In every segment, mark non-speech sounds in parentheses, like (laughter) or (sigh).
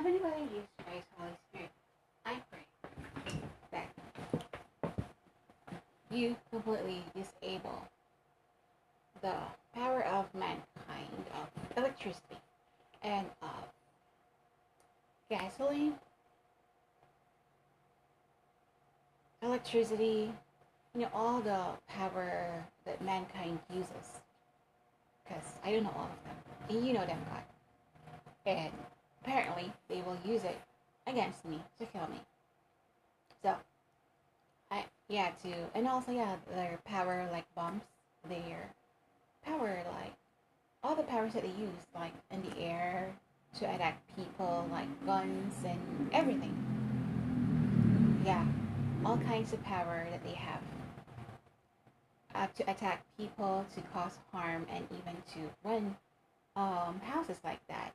Heavenly Father, Jesus Christ, Holy Spirit, I pray that you completely disable the power of mankind, of electricity, and of gasoline, electricity, you know, all the power that mankind uses. Because I don't know all of them. And you know them, God. And apparently they will use it against me to kill me. So, I, yeah, to, and also, yeah, their power like bombs, their power like, all the powers that they use, like in the air, to attack people, like guns and everything. Yeah, all kinds of power that they have uh, to attack people, to cause harm, and even to run um, houses like that.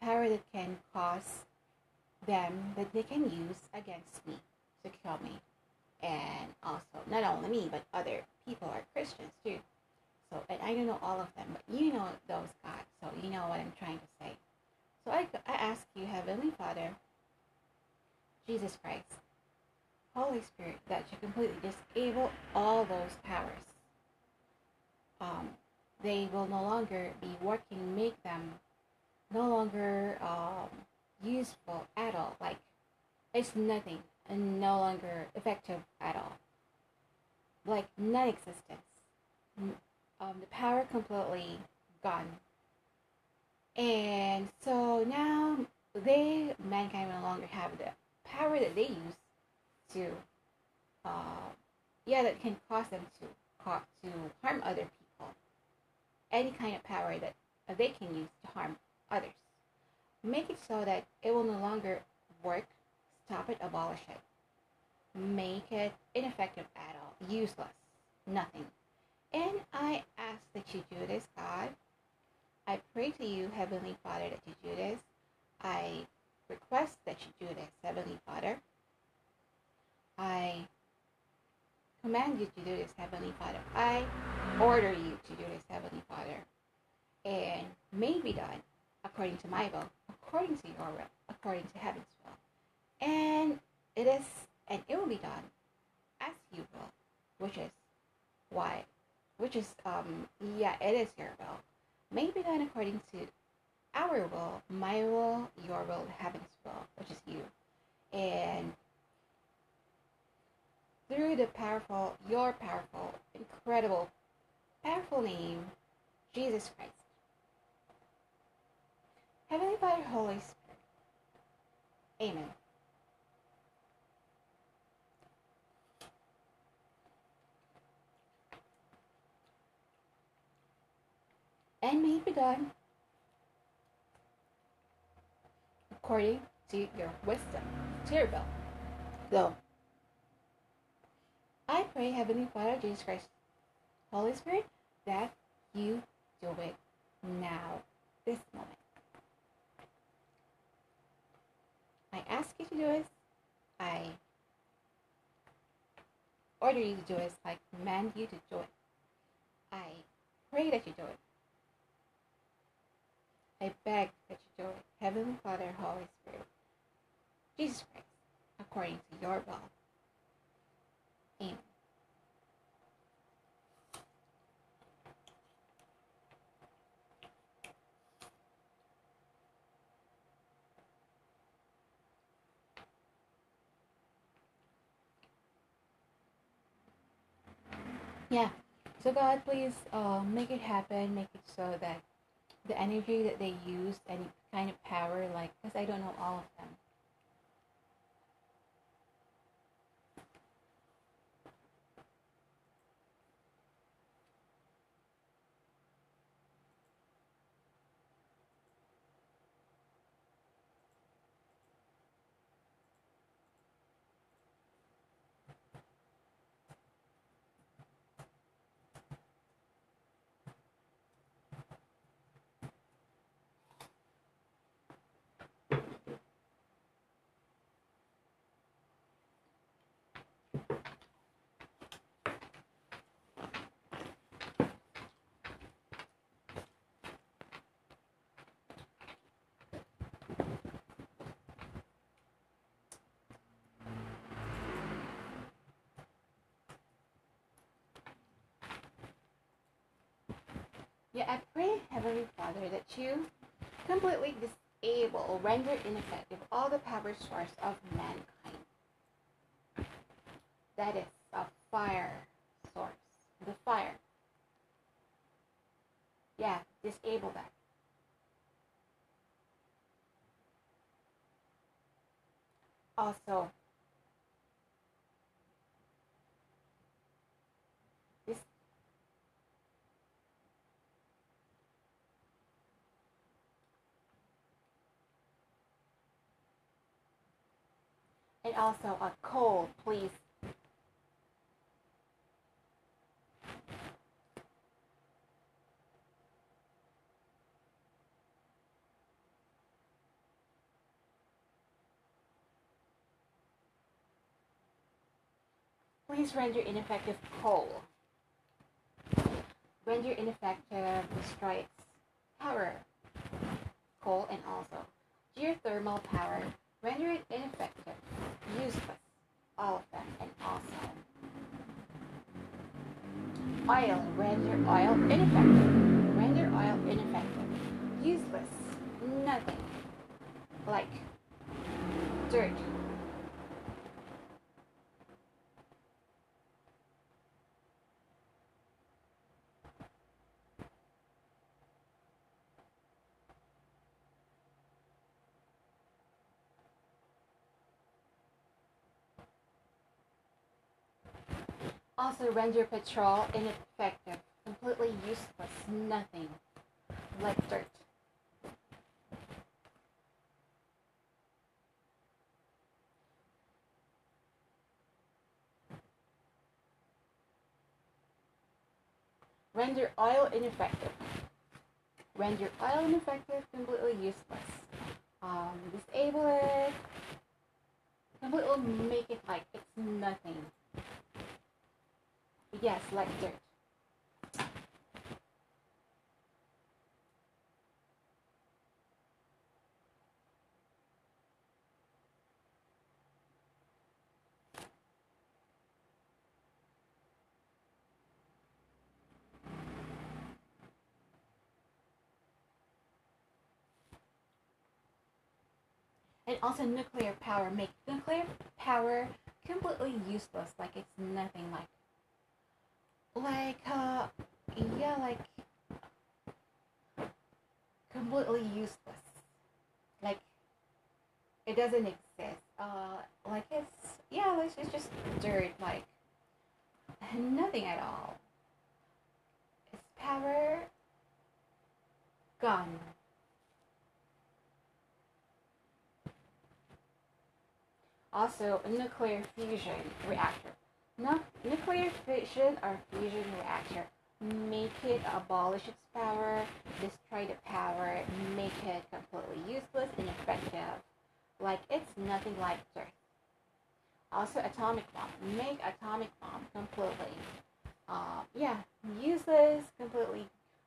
Power that can cause them that they can use against me to kill me, and also not only me but other people are Christians too. So and I don't know all of them, but you know those God, so you know what I'm trying to say. So I, I ask you, Heavenly Father, Jesus Christ, Holy Spirit, that you completely disable all those powers. Um, they will no longer be working, make them no longer um, useful at all. Like, it's nothing and no longer effective at all. Like, non existence. Um, the power completely gone and so now they, mankind, no longer have the power that they use to, uh, yeah, that can cause them to to harm other people. Any kind of power that they can use to harm others. Make it so that it will no longer work. Stop it. Abolish it. Make it ineffective at all. Useless. Nothing. And I ask that you do this, God I pray to you, Heavenly Father, that you do this. I request that you do this, Heavenly Father. I command you to do this, Heavenly Father. I order you to do this, Heavenly Father. And may be done according to my will, according to your will, according to heaven's will. And it is, and it will be done as you will, which is why, which is, um, yeah, it is your will may be done according to our will, my will, your will, heaven's will, which is you. And through the powerful, your powerful, incredible, powerful name, Jesus Christ. Heavenly Father, Holy Spirit. Amen. and may it be done according to your wisdom, to your will. So, I pray, Heavenly Father, Jesus Christ, Holy Spirit, that you do it now, this moment. I ask you to do it. I order you to do it. I command you to do it. I pray that you do it. I beg that you do it, Heavenly Father, Holy Spirit, Jesus Christ, according to your will. Amen. Yeah. So God, please uh, make it happen. Make it so that the energy that they use, any kind of power, like, because I don't know all of them. Yeah, I pray, Heavenly Father, that you completely disable render ineffective all the power source of mankind. That is a fire source. The fire. Yeah, disable that. Also, this and also a coal, please. Please render ineffective coal. Render ineffective its power. Coal and also geothermal power. Render it ineffective, useless. All of them and also oil. Render oil ineffective. Render oil ineffective. Useless. Nothing. Like dirt. Also render petrol ineffective, completely useless, nothing, like dirt. Render oil ineffective. Render oil ineffective, completely useless. Um, disable it. Completely make it like it's nothing. Yes, like dirt. And also nuclear power make nuclear power completely useless, like it's nothing like like uh yeah like completely useless. Like it doesn't exist. Uh like it's yeah it's just dirt like nothing at all. Its power gone. Also a nuclear fusion reactor no, nuclear fission or fusion reactor. Make it abolish its power, destroy the power, make it completely useless, and ineffective. Like it's nothing like Earth. Also, atomic bomb. Make atomic bomb completely. Um, yeah, useless, completely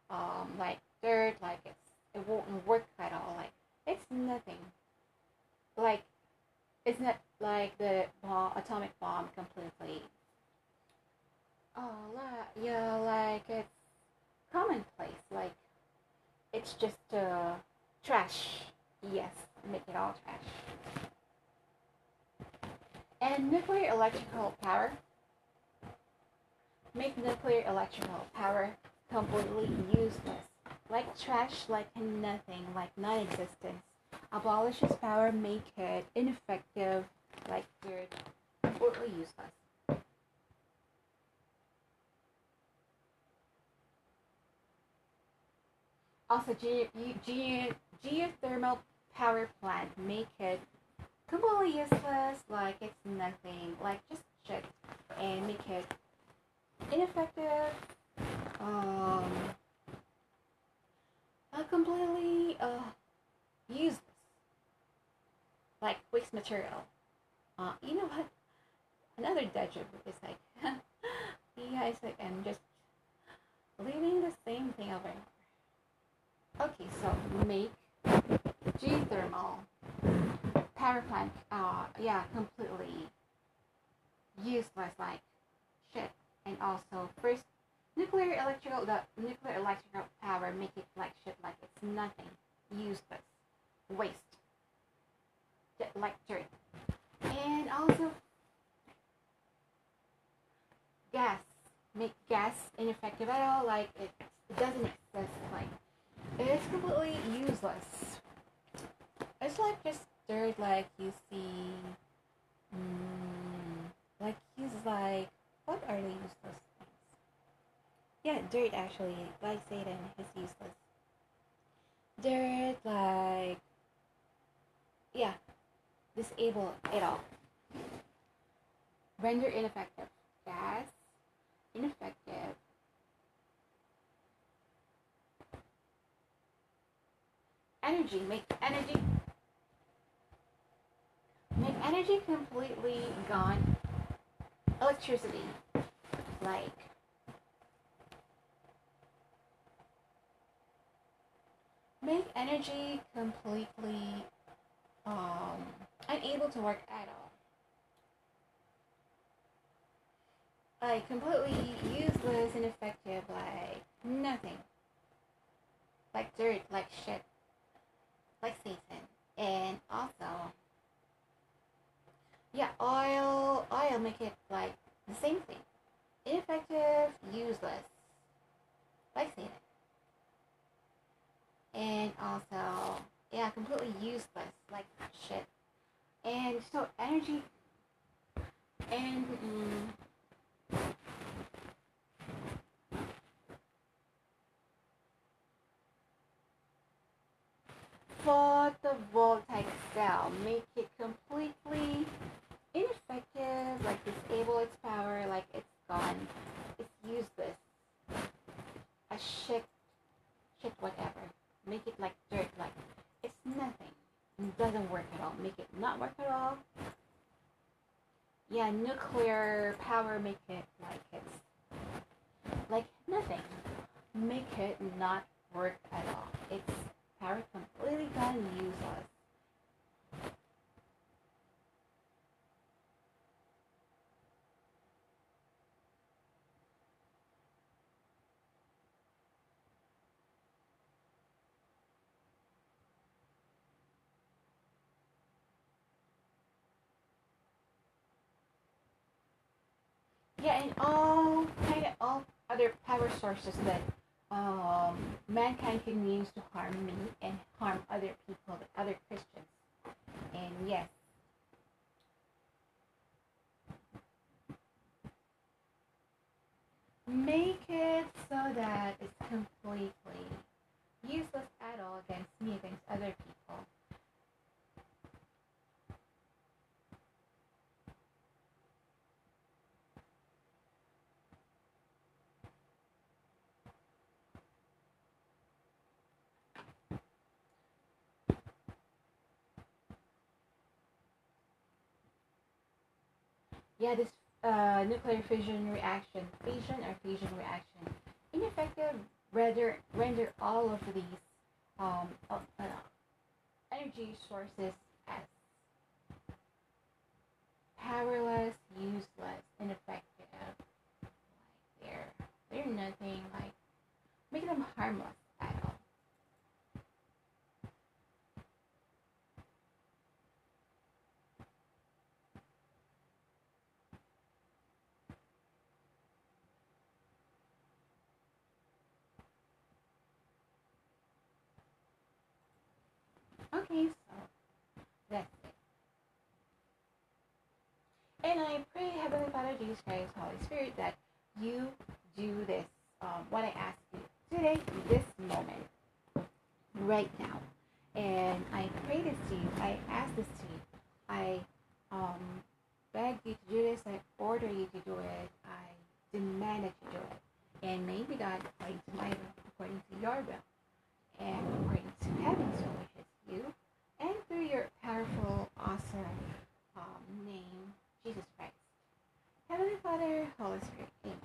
um, like dirt, like it's it won't work at all. Like it's nothing. Like it's not like the bomb, atomic bomb completely Oh, la- yeah, like it's commonplace. Like it's just uh, trash. Yes, make it all trash. And nuclear electrical power. Make nuclear electrical power completely useless. Like trash, like nothing, like non-existence. Abolishes power, make it ineffective, like dirt, completely useless. Also, ge- ge- geothermal power plant make it completely useless, like it's nothing, like just shit, and make it ineffective, um, uh, completely uh, useless, like waste material. Uh, you know what? Another deja vu is like, (laughs) yeah, it's like I'm just leaving the same thing over. Okay, so make geothermal power plant, uh, yeah, completely useless like shit. And also, first nuclear electrical the nuclear electrical power make it like shit like it's nothing. Useless. Waste. Like dirt. And also gas. Make gas ineffective at all like it, it doesn't exist like it's completely useless it's like just dirt like you see mm, like he's like what are the useless things? yeah, dirt actually, like Satan, is useless. Dirt, like, yeah, disable it all. Render ineffective. Gas, ineffective. Energy, make energy, make energy completely gone. Electricity, like, make energy completely um, unable to work at all. Like completely useless, ineffective, like nothing. Like dirt, like shit, like Satan. And also, yeah, oil, oil make it like the same thing. Ineffective, useless, like Satan and also yeah completely useless like shit and so energy and mm, photovoltaic cell make it completely ineffective like disable its power like it's gone it's useless a shit shit whatever make it like dirt, like it's nothing. It doesn't work at all. Make it not work at all. Yeah, nuclear power make it like it's like nothing. Make it not work at all. It's power completely gone useless. Yeah, and all kind of all other power sources that um, mankind can use to harm me and harm other people, other Christians. And yes, make it so that it's completely useless at all against me, against other people. Yeah, this uh, nuclear fission reaction, fission or fusion reaction, ineffective render render all of these um, uh, energy sources as powerless, useless, ineffective. Like they're they're nothing. Like make them harmless at all. Okay, so that's it. And I pray, Heavenly Father, Jesus Christ, Holy Spirit, that you do this, um, what I ask you today, this moment, right now. And I pray this to you. I ask this to you. I um, beg you to do this. I order you to do it. I demand that you do it. And may be done according to my will, according to your will, and according to heaven's will, which is you, and through your powerful, awesome um, name, Jesus Christ. Heavenly Father, Holy Spirit, Amen.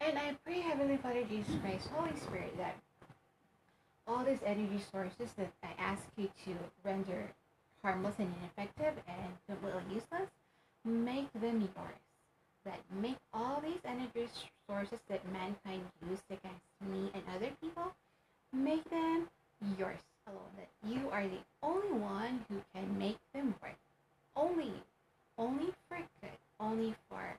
And I pray, Heavenly Father, Jesus Christ, Holy Spirit, that all these energy sources that I ask you to render harmless and ineffective and completely useless, make them yours. That make all these energy sources that mankind used against me and other people, make them yours alone. That you are the only one who can make them work. Only. Only for good. Only for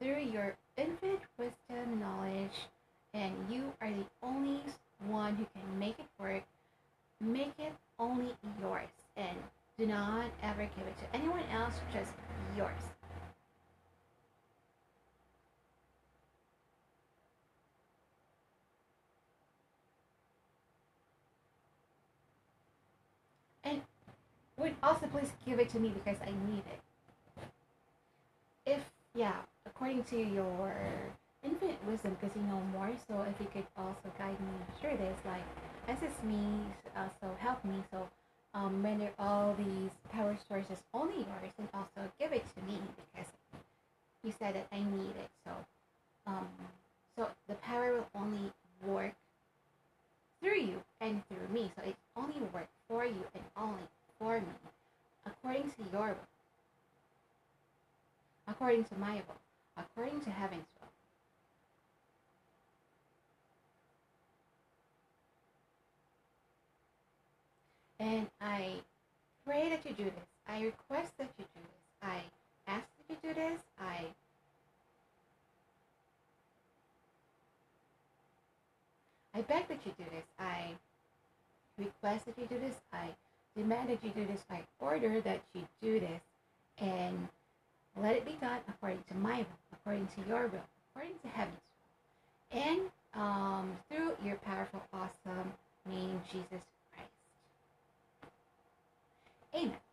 through your infinite wisdom, knowledge, and you are the only one who can make it work. Make it only yours, and do not ever give it to anyone else, just yours. And would also please give it to me because I need it. If, yeah, according to your infinite wisdom, because you know more, so if you could also guide me through this, like assist me, uh, so help me, so um, render all these power sources only yours, and also give it to me because you said that I need it. So, um, so the power will only work through you and through me. So it only works for you and only for me, according to your according to my will according to heaven's will. And I pray that you do this. I request that you do this. I ask that you do this. I I beg that you do this. I request that you do this. I demand that you do this. I order that you do this. And let it be done according to my will, according to your will, according to heaven's will. And um, through your powerful, awesome name, Jesus Christ. Amen.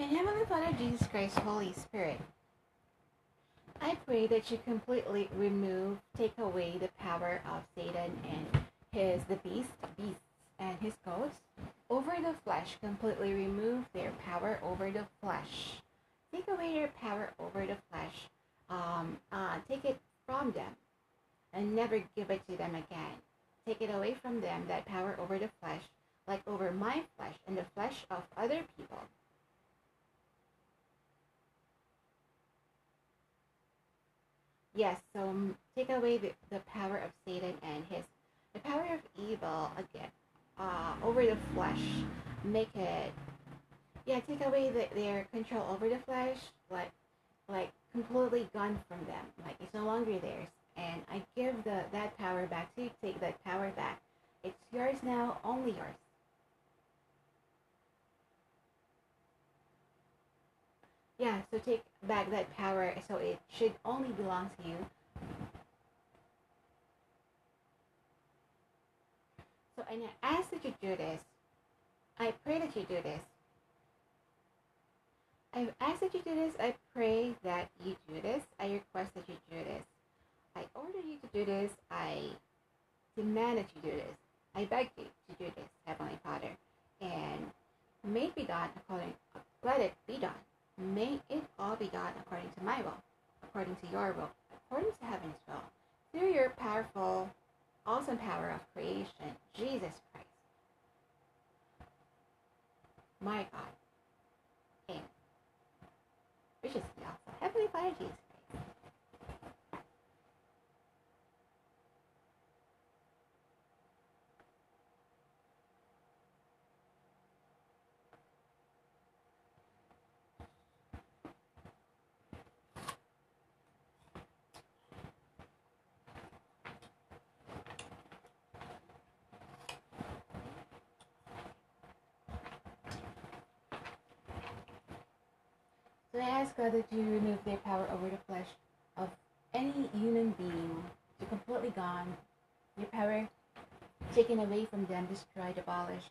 And Heavenly Father, Jesus Christ, Holy Spirit, I pray that you completely remove, take away the power of Satan and his, the beast, beasts, and his ghosts over the flesh. Completely remove their power over the flesh. Take away their power over the flesh. Um, uh, take it from them and never give it to them again. Take it away from them, that power over the flesh, like over my flesh and the flesh of other people. Yes, so um, take away the, the power of Satan and his the power of evil again uh, over the flesh. Make it yeah, take away the, their control over the flesh, like like completely gone from them. Like it's no longer theirs. and I give the that power back to you. Take that power back. It's yours now, only yours. Yeah, so take back that power so it should only belong to you. So and I ask that you do this. I pray that you do this. I ask that you do this. I pray that you do this. I request that you do this. I order you to do this. I demand that you do this. I beg you to do this, Heavenly Father. And may be done according let it be done. May it all be done according to my will, according to your will, according to heaven's will, through your powerful, awesome power of creation, Jesus Christ. My God. Amen. The awesome Heavenly Father Jesus That you remove their power over the flesh of any human being to completely gone, your power taken away from them, destroyed, abolished,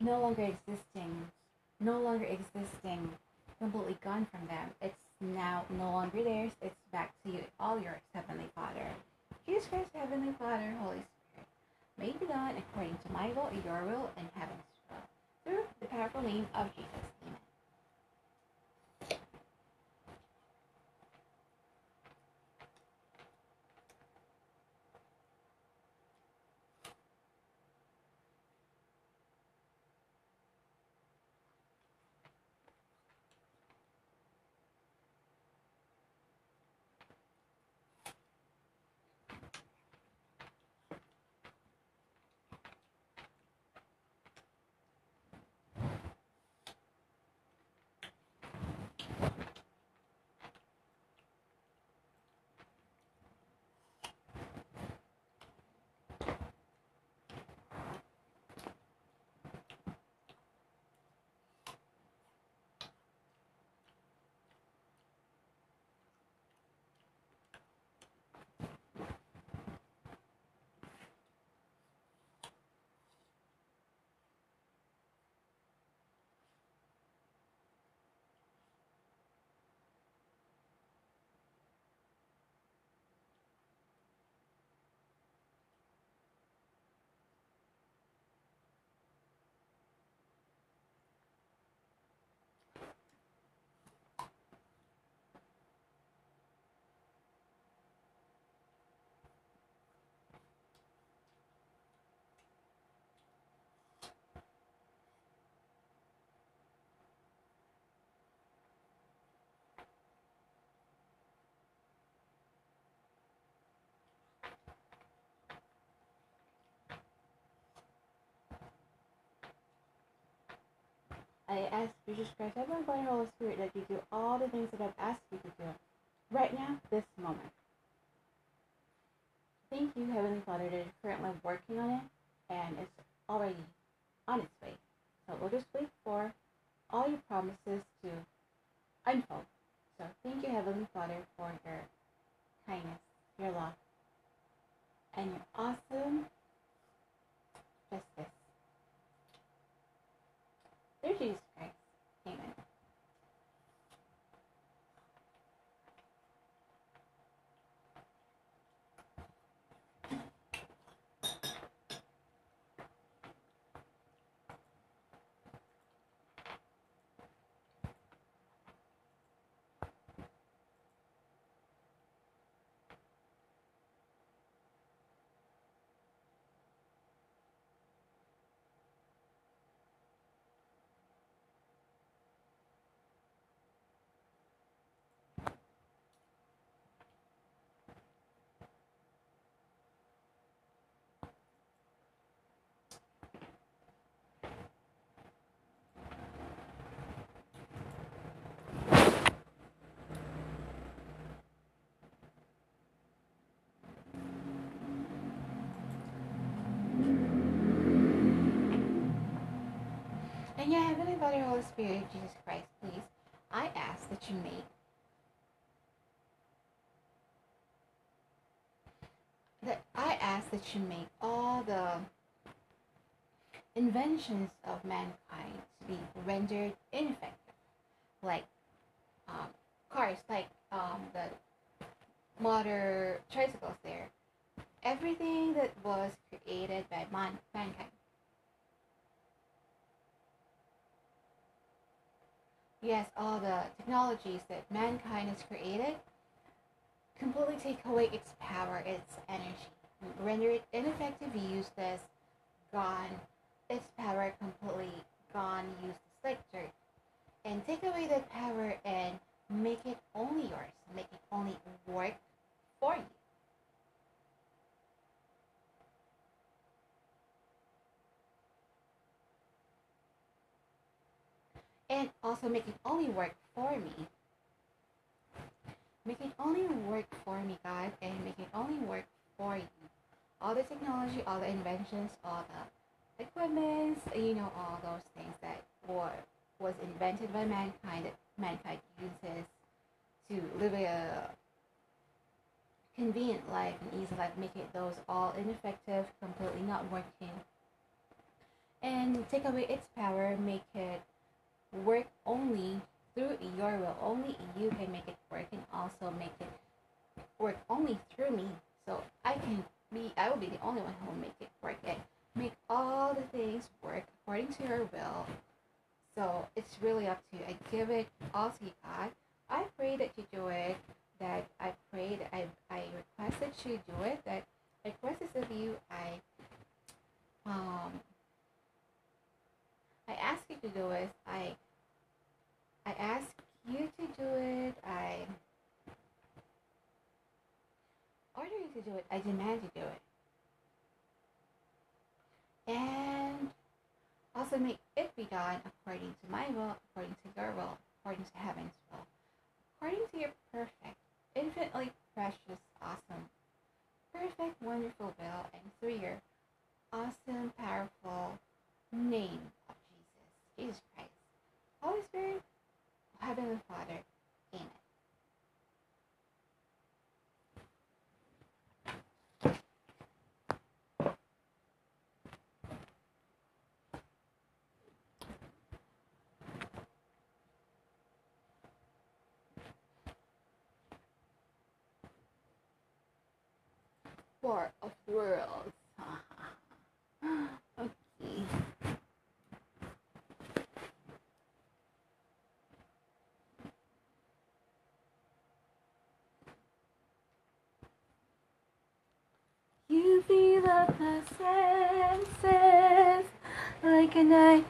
no longer existing, no longer existing, completely gone from them. It's now no longer theirs, it's back to you, all yours, Heavenly Father. Jesus Christ, Heavenly Father, Holy Spirit, may be done according to my will, your will, and heaven's will. Through the powerful name of Jesus. I ask Jesus Christ, Heavenly Father, Holy Spirit, that you do all the things that I've asked you to do right now, this moment. Thank you, Heavenly Father, that you're currently working on it and it's already on its way. So we'll just wait for all your promises to unfold. So thank you, Heavenly Father, for your kindness, your love, and your awesome justice. Through Jesus Christ. And yeah, Heavenly Father, Holy Spirit, Jesus Christ, please, I ask that you make that I ask that you make all the inventions of mankind to be rendered ineffective, like um, cars, like um, the motor tricycles there. Everything that was created by man- mankind. Yes, all the technologies that mankind has created completely take away its power, its energy, render it ineffective, useless, gone, its power completely gone, useless like dirt. And take away that power and make it only yours, make it only work for you. And also make it only work for me. Make it only work for me, God, and make it only work for you. All the technology, all the inventions, all the equipments, you know, all those things that were was invented by mankind that mankind uses to live a convenient life and easy life, make it those all ineffective, completely not working. And take away its power, make it work only through your will. Only you can make it work and also make it work only through me. So I can be I will be the only one who will make it work and make all the things work according to your will. So it's really up to you. I give it all to God. I pray that you do it. That I pray that I, I request that you do it. That I request this of you. I um I ask you to do it. I order you to do it. I demand to do it. And also make it be done according to my will, according to your will, according to heaven's will, according to your perfect, infinitely precious, awesome, perfect, wonderful will, and through your awesome, powerful name of Jesus, Jesus Christ. Holy Spirit, Heavenly Father, Amen. Of (laughs) okay. You up the senses like a night.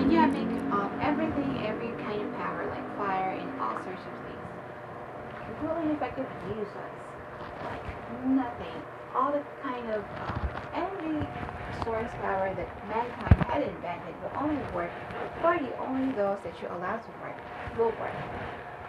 And yeah, make um, everything, every kind of power, like fire and all sorts of things, completely effective useless. Like nothing. All the kind of um, energy source power that mankind had invented will only work for you. Only those that you allow to work will work.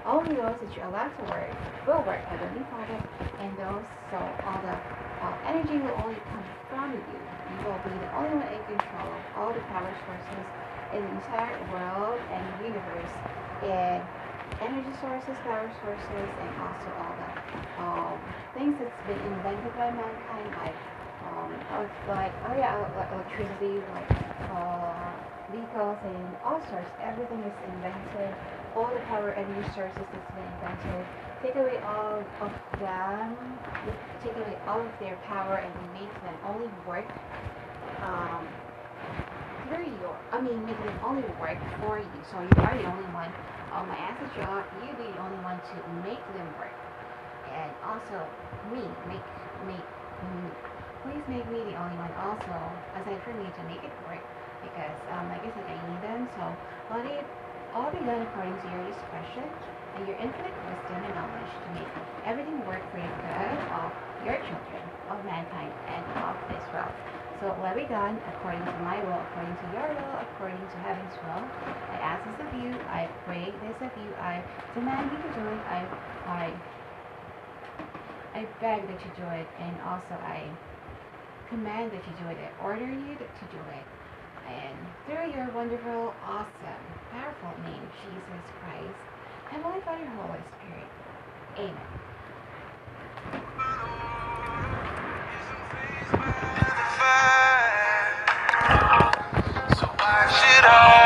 Only those that you allow to work will work. Heavenly Father, and those so all the uh, energy will only come from you. You will be the only one in control of all the power sources in the entire world and universe and energy sources, power sources, and also all the um, things that's been invented by mankind, like oh, like oh yeah, like electricity, like uh, vehicles, and all sorts. Everything is invented. All the power and resources that's been invented. Take away all of them. Take away all of their power and make them only work. Um, through your, I mean, make them only work for you. So you are the only one. I ask that you, you be the only one to make them work. And also, me, make, make, mm, please make me the only one also, aside from me to make it work, because um, like I said, I need them, so let it all be done according to your discretion and your infinite wisdom and knowledge to make everything work for the good of your children, of mankind, and of this world. So let be done according to my will, according to your will, according to heaven's will. I ask this of you, I pray this of you, I demand you to do it, I, I, I beg that you do it, and also I command that you do it. I order you to do it. And through your wonderful, awesome, powerful name, Jesus Christ, Heavenly Father, Holy Spirit. Amen. So why should I?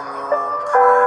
and you not.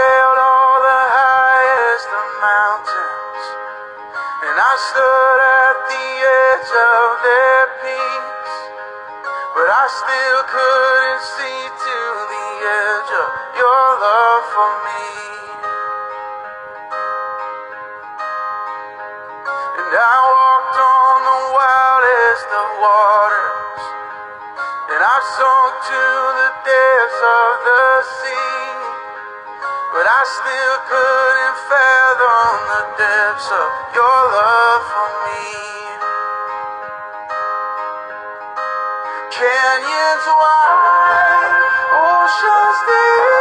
scaled all the highest of mountains, and I stood at the edge of their peaks, but I still couldn't see to the edge of your love for me. And I walked on the wildest of waters, and I sunk to the depths of the sea. But I still couldn't fathom the depths of your love for me. Canyons wide, oceans deep.